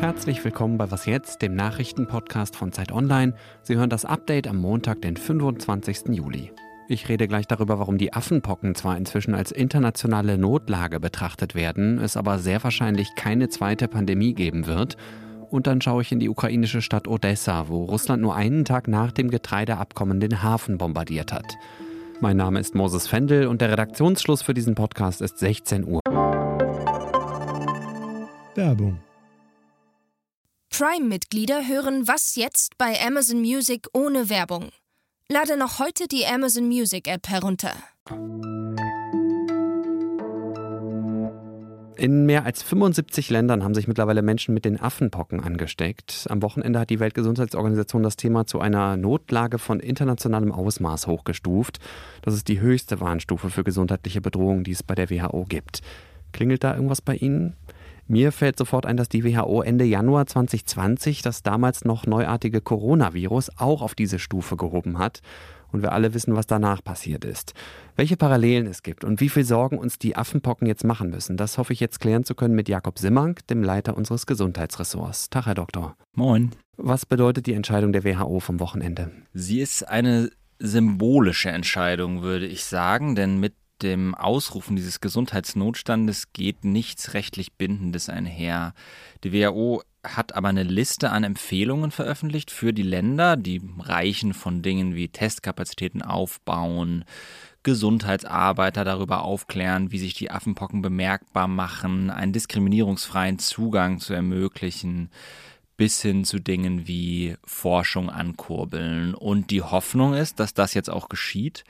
Herzlich willkommen bei Was jetzt, dem Nachrichtenpodcast von Zeit Online. Sie hören das Update am Montag, den 25. Juli. Ich rede gleich darüber, warum die Affenpocken zwar inzwischen als internationale Notlage betrachtet werden, es aber sehr wahrscheinlich keine zweite Pandemie geben wird. Und dann schaue ich in die ukrainische Stadt Odessa, wo Russland nur einen Tag nach dem Getreideabkommen den Hafen bombardiert hat. Mein Name ist Moses Fendel und der Redaktionsschluss für diesen Podcast ist 16 Uhr. Werbung Prime-Mitglieder hören Was jetzt bei Amazon Music ohne Werbung. Lade noch heute die Amazon Music App herunter. In mehr als 75 Ländern haben sich mittlerweile Menschen mit den Affenpocken angesteckt. Am Wochenende hat die Weltgesundheitsorganisation das Thema zu einer Notlage von internationalem Ausmaß hochgestuft. Das ist die höchste Warnstufe für gesundheitliche Bedrohungen, die es bei der WHO gibt. Klingelt da irgendwas bei Ihnen? Mir fällt sofort ein, dass die WHO Ende Januar 2020 das damals noch neuartige Coronavirus auch auf diese Stufe gehoben hat. Und wir alle wissen, was danach passiert ist. Welche Parallelen es gibt und wie viel Sorgen uns die Affenpocken jetzt machen müssen, das hoffe ich jetzt klären zu können mit Jakob Simmank, dem Leiter unseres Gesundheitsressorts. Tag, Herr Doktor. Moin. Was bedeutet die Entscheidung der WHO vom Wochenende? Sie ist eine symbolische Entscheidung, würde ich sagen, denn mit dem Ausrufen dieses Gesundheitsnotstandes geht nichts rechtlich Bindendes einher. Die WHO hat aber eine Liste an Empfehlungen veröffentlicht für die Länder, die reichen von Dingen wie Testkapazitäten aufbauen, Gesundheitsarbeiter darüber aufklären, wie sich die Affenpocken bemerkbar machen, einen diskriminierungsfreien Zugang zu ermöglichen, bis hin zu Dingen wie Forschung ankurbeln. Und die Hoffnung ist, dass das jetzt auch geschieht,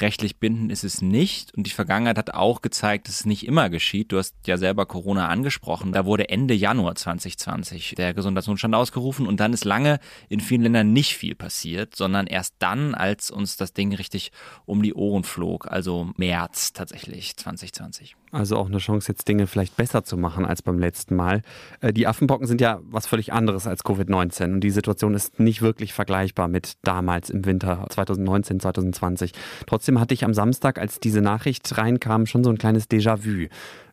Rechtlich bindend ist es nicht und die Vergangenheit hat auch gezeigt, dass es nicht immer geschieht. Du hast ja selber Corona angesprochen. Da wurde Ende Januar 2020 der Gesundheitsnotstand ausgerufen und dann ist lange in vielen Ländern nicht viel passiert, sondern erst dann, als uns das Ding richtig um die Ohren flog, also März tatsächlich 2020. Also auch eine Chance, jetzt Dinge vielleicht besser zu machen als beim letzten Mal. Äh, die Affenpocken sind ja was völlig anderes als Covid-19 und die Situation ist nicht wirklich vergleichbar mit damals im Winter 2019, 2020. Trotzdem Trotzdem hatte ich am Samstag, als diese Nachricht reinkam, schon so ein kleines Déjà-vu.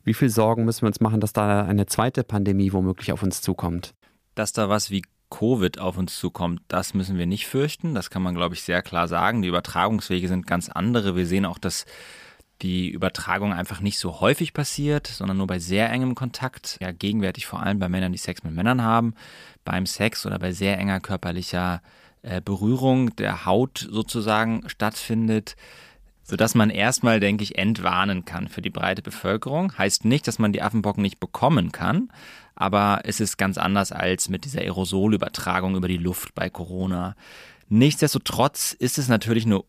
Wie viel Sorgen müssen wir uns machen, dass da eine zweite Pandemie womöglich auf uns zukommt? Dass da was wie Covid auf uns zukommt, das müssen wir nicht fürchten. Das kann man, glaube ich, sehr klar sagen. Die Übertragungswege sind ganz andere. Wir sehen auch, dass die Übertragung einfach nicht so häufig passiert, sondern nur bei sehr engem Kontakt. Ja, gegenwärtig vor allem bei Männern, die Sex mit Männern haben, beim Sex oder bei sehr enger körperlicher äh, Berührung der Haut sozusagen stattfindet sodass man erstmal, denke ich, entwarnen kann für die breite Bevölkerung. Heißt nicht, dass man die Affenpocken nicht bekommen kann, aber es ist ganz anders als mit dieser Aerosolübertragung über die Luft bei Corona. Nichtsdestotrotz ist es natürlich eine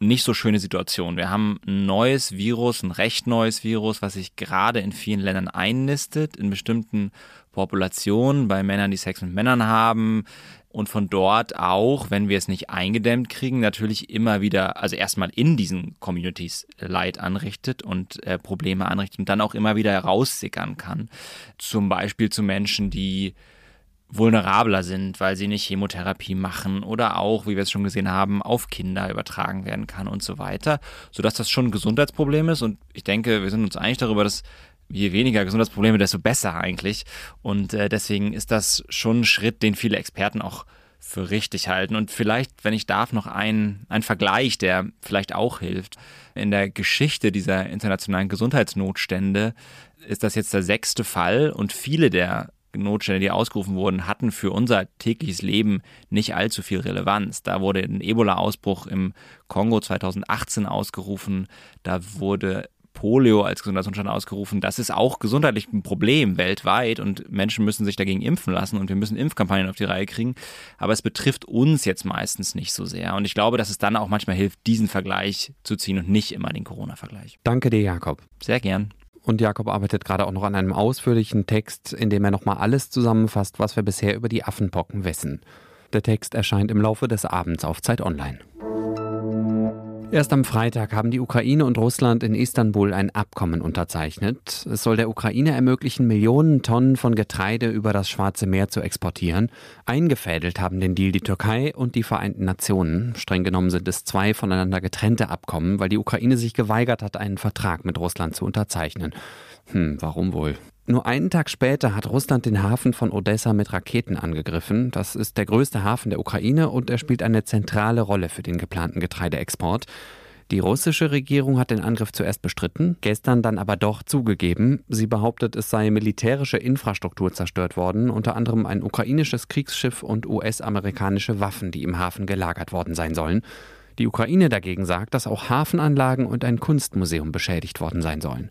nicht so schöne Situation. Wir haben ein neues Virus, ein recht neues Virus, was sich gerade in vielen Ländern einnistet, in bestimmten Populationen, bei Männern, die Sex mit Männern haben, und von dort auch, wenn wir es nicht eingedämmt kriegen, natürlich immer wieder, also erstmal in diesen Communities Leid anrichtet und äh, Probleme anrichtet und dann auch immer wieder heraussickern kann. Zum Beispiel zu Menschen, die vulnerabler sind, weil sie nicht Chemotherapie machen oder auch, wie wir es schon gesehen haben, auf Kinder übertragen werden kann und so weiter, sodass das schon ein Gesundheitsproblem ist und ich denke, wir sind uns einig darüber, dass je weniger Gesundheitsprobleme, desto besser eigentlich. Und äh, deswegen ist das schon ein Schritt, den viele Experten auch für richtig halten. Und vielleicht, wenn ich darf, noch ein, ein Vergleich, der vielleicht auch hilft. In der Geschichte dieser internationalen Gesundheitsnotstände ist das jetzt der sechste Fall und viele der Notstände, die ausgerufen wurden, hatten für unser tägliches Leben nicht allzu viel Relevanz. Da wurde ein Ebola-Ausbruch im Kongo 2018 ausgerufen. Da wurde Polio als Gesundheitsnotstand ausgerufen. Das ist auch gesundheitlich ein Problem weltweit und Menschen müssen sich dagegen impfen lassen und wir müssen Impfkampagnen auf die Reihe kriegen. Aber es betrifft uns jetzt meistens nicht so sehr. Und ich glaube, dass es dann auch manchmal hilft, diesen Vergleich zu ziehen und nicht immer den Corona-Vergleich. Danke dir, Jakob. Sehr gern. Und Jakob arbeitet gerade auch noch an einem ausführlichen Text, in dem er nochmal alles zusammenfasst, was wir bisher über die Affenpocken wissen. Der Text erscheint im Laufe des Abends auf Zeit Online. Erst am Freitag haben die Ukraine und Russland in Istanbul ein Abkommen unterzeichnet. Es soll der Ukraine ermöglichen, Millionen Tonnen von Getreide über das Schwarze Meer zu exportieren. Eingefädelt haben den Deal die Türkei und die Vereinten Nationen. Streng genommen sind es zwei voneinander getrennte Abkommen, weil die Ukraine sich geweigert hat, einen Vertrag mit Russland zu unterzeichnen. Hm, warum wohl? Nur einen Tag später hat Russland den Hafen von Odessa mit Raketen angegriffen. Das ist der größte Hafen der Ukraine und er spielt eine zentrale Rolle für den geplanten Getreideexport. Die russische Regierung hat den Angriff zuerst bestritten, gestern dann aber doch zugegeben. Sie behauptet, es sei militärische Infrastruktur zerstört worden, unter anderem ein ukrainisches Kriegsschiff und US-amerikanische Waffen, die im Hafen gelagert worden sein sollen. Die Ukraine dagegen sagt, dass auch Hafenanlagen und ein Kunstmuseum beschädigt worden sein sollen.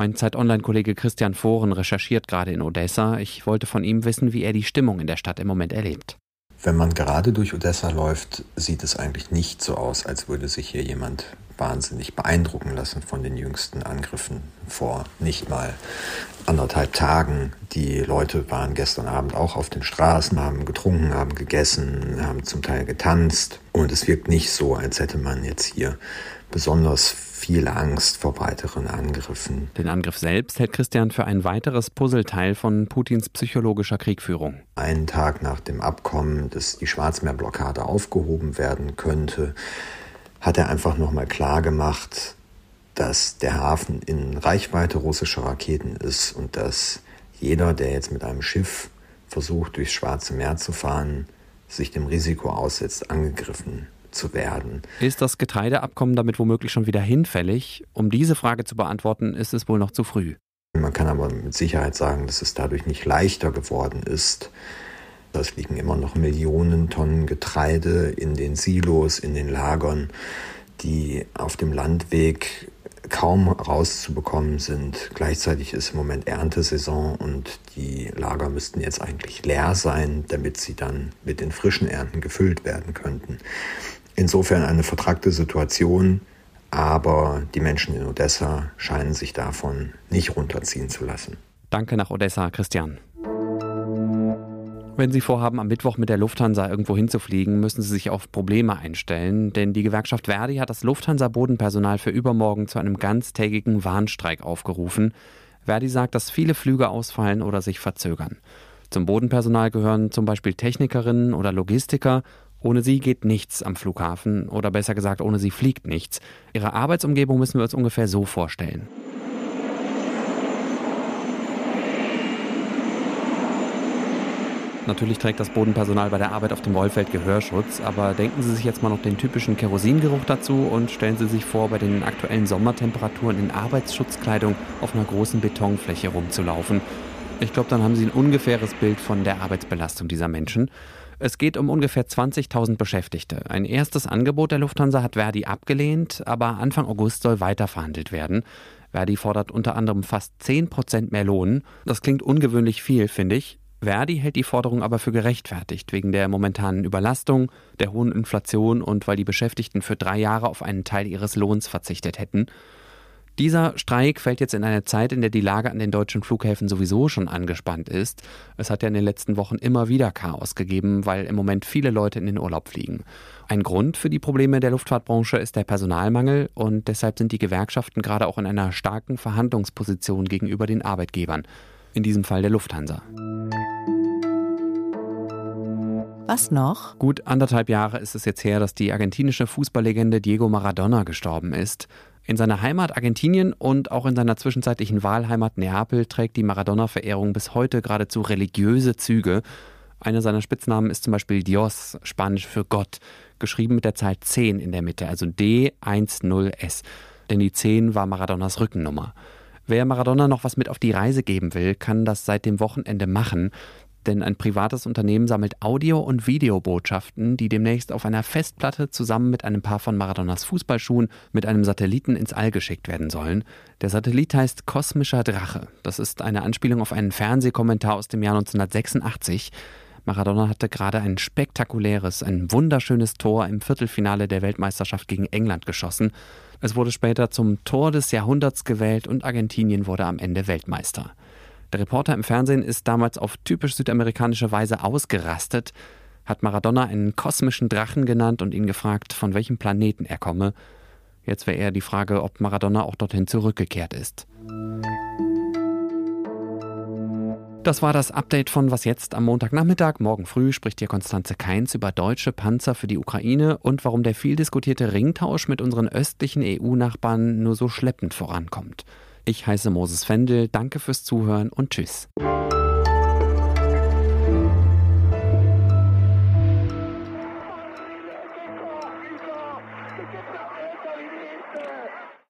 Mein Zeit-Online-Kollege Christian Foren recherchiert gerade in Odessa. Ich wollte von ihm wissen, wie er die Stimmung in der Stadt im Moment erlebt. Wenn man gerade durch Odessa läuft, sieht es eigentlich nicht so aus, als würde sich hier jemand wahnsinnig beeindrucken lassen von den jüngsten Angriffen vor nicht mal anderthalb Tagen. Die Leute waren gestern Abend auch auf den Straßen, haben getrunken, haben gegessen, haben zum Teil getanzt. Und es wirkt nicht so, als hätte man jetzt hier besonders viel Angst vor weiteren Angriffen. Den Angriff selbst hält Christian für ein weiteres Puzzleteil von Putins psychologischer Kriegführung. Einen Tag nach dem Abkommen, dass die Schwarzmeerblockade aufgehoben werden könnte, hat er einfach nochmal klar gemacht, dass der Hafen in Reichweite russischer Raketen ist und dass jeder, der jetzt mit einem Schiff versucht, durchs Schwarze Meer zu fahren, sich dem Risiko aussetzt, angegriffen zu werden. Ist das Getreideabkommen damit womöglich schon wieder hinfällig? Um diese Frage zu beantworten, ist es wohl noch zu früh. Man kann aber mit Sicherheit sagen, dass es dadurch nicht leichter geworden ist. Es liegen immer noch Millionen Tonnen Getreide in den Silos, in den Lagern, die auf dem Landweg kaum rauszubekommen sind. Gleichzeitig ist im Moment Erntesaison und die Lager müssten jetzt eigentlich leer sein, damit sie dann mit den frischen Ernten gefüllt werden könnten. Insofern eine vertragte Situation, aber die Menschen in Odessa scheinen sich davon nicht runterziehen zu lassen. Danke nach Odessa, Christian. Wenn Sie vorhaben, am Mittwoch mit der Lufthansa irgendwo hinzufliegen, müssen Sie sich auf Probleme einstellen, denn die Gewerkschaft Verdi hat das Lufthansa-Bodenpersonal für übermorgen zu einem ganztägigen Warnstreik aufgerufen. Verdi sagt, dass viele Flüge ausfallen oder sich verzögern. Zum Bodenpersonal gehören zum Beispiel Technikerinnen oder Logistiker ohne sie geht nichts am Flughafen oder besser gesagt, ohne sie fliegt nichts. Ihre Arbeitsumgebung müssen wir uns ungefähr so vorstellen. Natürlich trägt das Bodenpersonal bei der Arbeit auf dem Rollfeld Gehörschutz, aber denken Sie sich jetzt mal noch den typischen Kerosingeruch dazu und stellen Sie sich vor, bei den aktuellen Sommertemperaturen in Arbeitsschutzkleidung auf einer großen Betonfläche rumzulaufen. Ich glaube, dann haben Sie ein ungefähres Bild von der Arbeitsbelastung dieser Menschen. Es geht um ungefähr 20.000 Beschäftigte. Ein erstes Angebot der Lufthansa hat Verdi abgelehnt, aber Anfang August soll weiterverhandelt werden. Verdi fordert unter anderem fast 10 Prozent mehr Lohn. Das klingt ungewöhnlich viel, finde ich. Verdi hält die Forderung aber für gerechtfertigt, wegen der momentanen Überlastung, der hohen Inflation und weil die Beschäftigten für drei Jahre auf einen Teil ihres Lohns verzichtet hätten. Dieser Streik fällt jetzt in eine Zeit, in der die Lage an den deutschen Flughäfen sowieso schon angespannt ist. Es hat ja in den letzten Wochen immer wieder Chaos gegeben, weil im Moment viele Leute in den Urlaub fliegen. Ein Grund für die Probleme der Luftfahrtbranche ist der Personalmangel und deshalb sind die Gewerkschaften gerade auch in einer starken Verhandlungsposition gegenüber den Arbeitgebern, in diesem Fall der Lufthansa. Was noch? Gut anderthalb Jahre ist es jetzt her, dass die argentinische Fußballlegende Diego Maradona gestorben ist. In seiner Heimat Argentinien und auch in seiner zwischenzeitlichen Wahlheimat Neapel trägt die Maradona-Verehrung bis heute geradezu religiöse Züge. Einer seiner Spitznamen ist zum Beispiel Dios, Spanisch für Gott, geschrieben mit der Zahl 10 in der Mitte, also D10S. Denn die 10 war Maradonas Rückennummer. Wer Maradona noch was mit auf die Reise geben will, kann das seit dem Wochenende machen denn ein privates Unternehmen sammelt Audio- und Videobotschaften, die demnächst auf einer Festplatte zusammen mit einem Paar von Maradonas Fußballschuhen mit einem Satelliten ins All geschickt werden sollen. Der Satellit heißt Kosmischer Drache. Das ist eine Anspielung auf einen Fernsehkommentar aus dem Jahr 1986. Maradona hatte gerade ein spektakuläres, ein wunderschönes Tor im Viertelfinale der Weltmeisterschaft gegen England geschossen. Es wurde später zum Tor des Jahrhunderts gewählt und Argentinien wurde am Ende Weltmeister. Der Reporter im Fernsehen ist damals auf typisch südamerikanische Weise ausgerastet, hat Maradona einen kosmischen Drachen genannt und ihn gefragt, von welchem Planeten er komme. Jetzt wäre eher die Frage, ob Maradona auch dorthin zurückgekehrt ist. Das war das Update von Was jetzt am Montagnachmittag. Morgen früh spricht hier Konstanze Keins über deutsche Panzer für die Ukraine und warum der viel diskutierte Ringtausch mit unseren östlichen EU-Nachbarn nur so schleppend vorankommt. Ich heiße Moses Fendel, danke fürs Zuhören und tschüss.